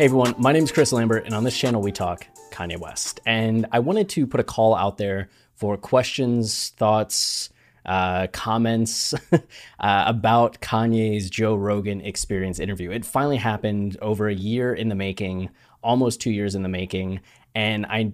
Hey everyone, my name is Chris Lambert, and on this channel we talk Kanye West. And I wanted to put a call out there for questions, thoughts, uh, comments uh, about Kanye's Joe Rogan experience interview. It finally happened over a year in the making, almost two years in the making, and I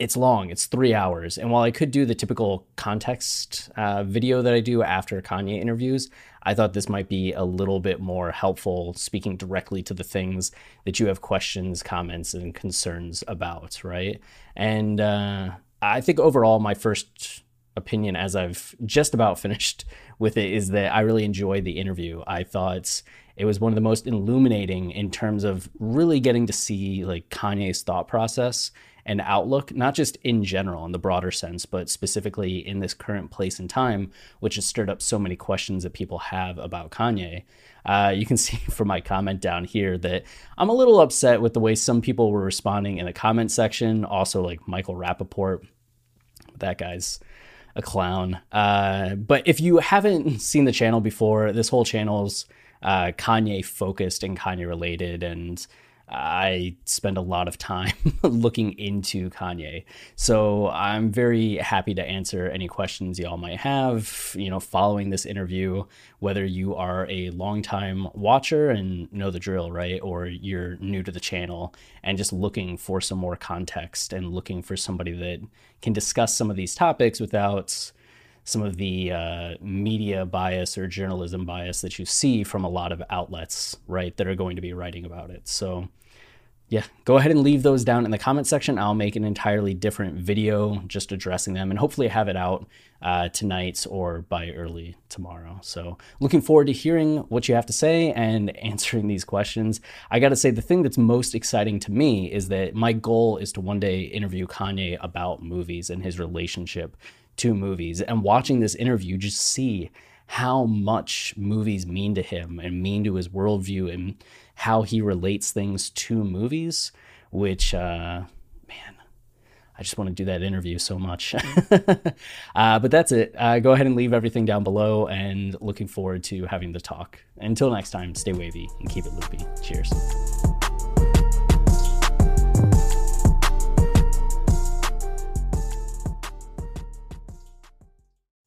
it's long it's three hours. And while i could do the typical context uh, video that i do after kanye interviews i thought this might be a little bit more helpful speaking directly to the things that you have questions comments and concerns about right? And uh, i think overall my first opinion as i've just about finished with it is that i really enjoyed the interview. I thought it was one of the most illuminating in terms of really getting to see like kanye's thought process and outlook, not just in general in the broader sense, but specifically in this current place and time, which has stirred up so many questions that people have about Kanye. Uh, you can see from my comment down here that I'm a little upset with the way some people were responding in the comment section. Also, like Michael Rapaport, that guy's a clown. Uh, but if you haven't seen the channel before, this whole channel's uh, Kanye focused and Kanye related, and I spend a lot of time looking into Kanye. So I'm very happy to answer any questions y'all might have, you know, following this interview, whether you are a longtime watcher and know the drill, right? Or you're new to the channel and just looking for some more context and looking for somebody that can discuss some of these topics without some of the uh, media bias or journalism bias that you see from a lot of outlets, right, that are going to be writing about it. So, yeah, go ahead and leave those down in the comment section. I'll make an entirely different video just addressing them and hopefully have it out uh, tonight or by early tomorrow. So, looking forward to hearing what you have to say and answering these questions. I got to say, the thing that's most exciting to me is that my goal is to one day interview Kanye about movies and his relationship to movies and watching this interview just see how much movies mean to him and mean to his worldview and how he relates things to movies which uh, man i just want to do that interview so much. Uh, but that's it. Uh, go ahead and leave everything down below and looking forward to having the talk. Until next time stay wavy and keep it loopy. Cheers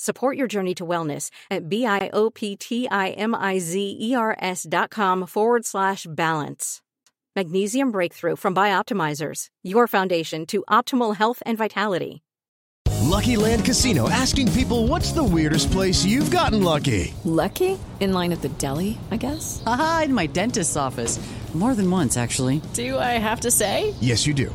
Support your journey to wellness at B-I-O-P-T-I-M-I-Z-E-R-S dot com forward slash balance. Magnesium Breakthrough from Bioptimizers, your foundation to optimal health and vitality. Lucky Land Casino asking people what's the weirdest place you've gotten lucky? Lucky? In line at the deli, I guess? Aha, in my dentist's office. More than once, actually. Do I have to say? Yes, you do.